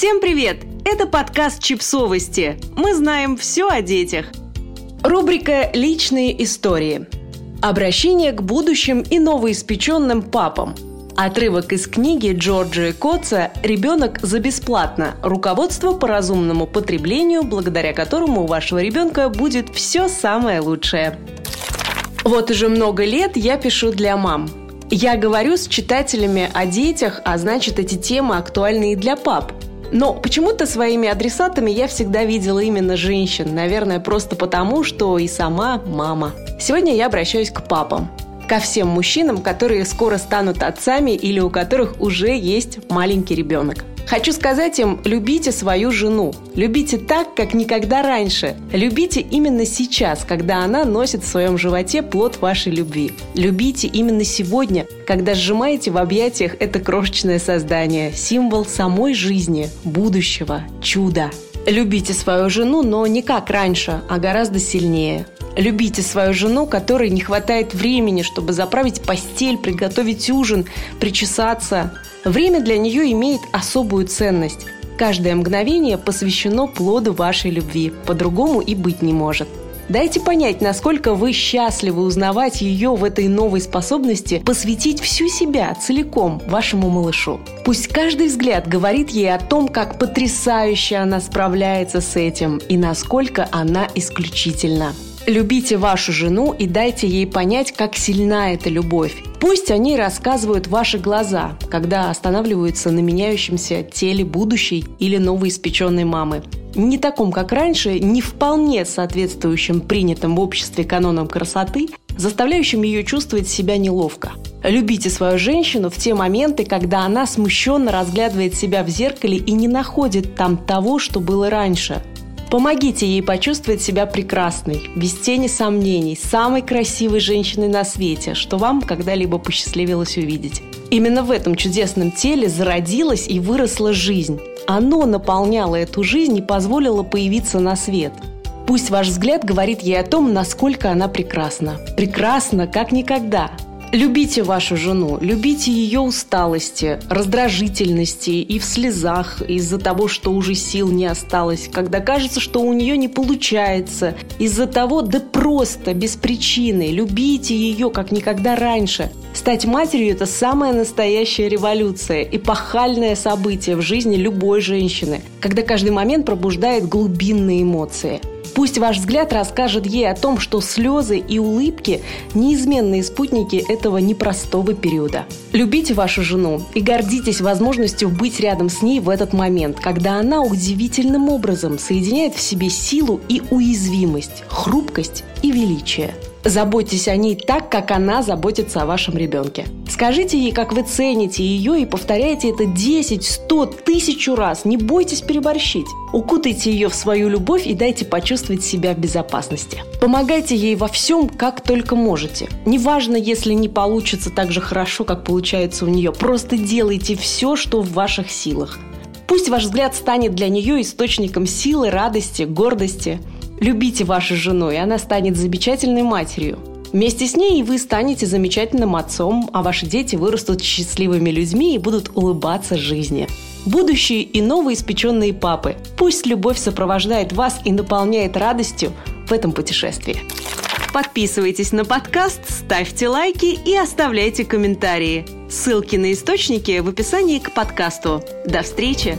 Всем привет! Это подкаст «Чипсовости». Мы знаем все о детях. Рубрика «Личные истории». Обращение к будущим и новоиспеченным папам. Отрывок из книги Джорджа Котца «Ребенок за бесплатно. Руководство по разумному потреблению, благодаря которому у вашего ребенка будет все самое лучшее». Вот уже много лет я пишу для мам. Я говорю с читателями о детях, а значит эти темы актуальны и для пап – но почему-то своими адресатами я всегда видела именно женщин. Наверное, просто потому, что и сама мама. Сегодня я обращаюсь к папам ко всем мужчинам, которые скоро станут отцами или у которых уже есть маленький ребенок. Хочу сказать им, любите свою жену. Любите так, как никогда раньше. Любите именно сейчас, когда она носит в своем животе плод вашей любви. Любите именно сегодня, когда сжимаете в объятиях это крошечное создание, символ самой жизни, будущего, чуда. Любите свою жену, но не как раньше, а гораздо сильнее. Любите свою жену, которой не хватает времени, чтобы заправить постель, приготовить ужин, причесаться. Время для нее имеет особую ценность. Каждое мгновение посвящено плоду вашей любви. По-другому и быть не может. Дайте понять, насколько вы счастливы узнавать ее в этой новой способности посвятить всю себя целиком вашему малышу. Пусть каждый взгляд говорит ей о том, как потрясающе она справляется с этим и насколько она исключительна. Любите вашу жену и дайте ей понять, как сильна эта любовь. Пусть они рассказывают ваши глаза, когда останавливаются на меняющемся теле будущей или новоиспеченной мамы. Не таком, как раньше, не вполне соответствующим принятым в обществе канонам красоты, заставляющим ее чувствовать себя неловко. Любите свою женщину в те моменты, когда она смущенно разглядывает себя в зеркале и не находит там того, что было раньше. Помогите ей почувствовать себя прекрасной, без тени сомнений, самой красивой женщиной на свете, что вам когда-либо посчастливилось увидеть. Именно в этом чудесном теле зародилась и выросла жизнь. Оно наполняло эту жизнь и позволило появиться на свет. Пусть ваш взгляд говорит ей о том, насколько она прекрасна. Прекрасна, как никогда – Любите вашу жену, любите ее усталости, раздражительности и в слезах из-за того, что уже сил не осталось, когда кажется, что у нее не получается, из-за того, да просто, без причины. Любите ее, как никогда раньше. Стать матерью – это самая настоящая революция, эпохальное событие в жизни любой женщины, когда каждый момент пробуждает глубинные эмоции – Пусть ваш взгляд расскажет ей о том, что слезы и улыбки – неизменные спутники этого непростого периода. Любите вашу жену и гордитесь возможностью быть рядом с ней в этот момент, когда она удивительным образом соединяет в себе силу и уязвимость, хрупкость и величие – Заботьтесь о ней так, как она заботится о вашем ребенке. Скажите ей, как вы цените ее и повторяйте это 10, 100, тысячу раз. Не бойтесь переборщить. Укутайте ее в свою любовь и дайте почувствовать себя в безопасности. Помогайте ей во всем, как только можете. Неважно, если не получится так же хорошо, как получается у нее. Просто делайте все, что в ваших силах. Пусть ваш взгляд станет для нее источником силы, радости, гордости – Любите вашу жену, и она станет замечательной матерью. Вместе с ней вы станете замечательным отцом, а ваши дети вырастут счастливыми людьми и будут улыбаться жизни. Будущие и новоиспеченные папы, пусть любовь сопровождает вас и наполняет радостью в этом путешествии. Подписывайтесь на подкаст, ставьте лайки и оставляйте комментарии. Ссылки на источники в описании к подкасту. До встречи!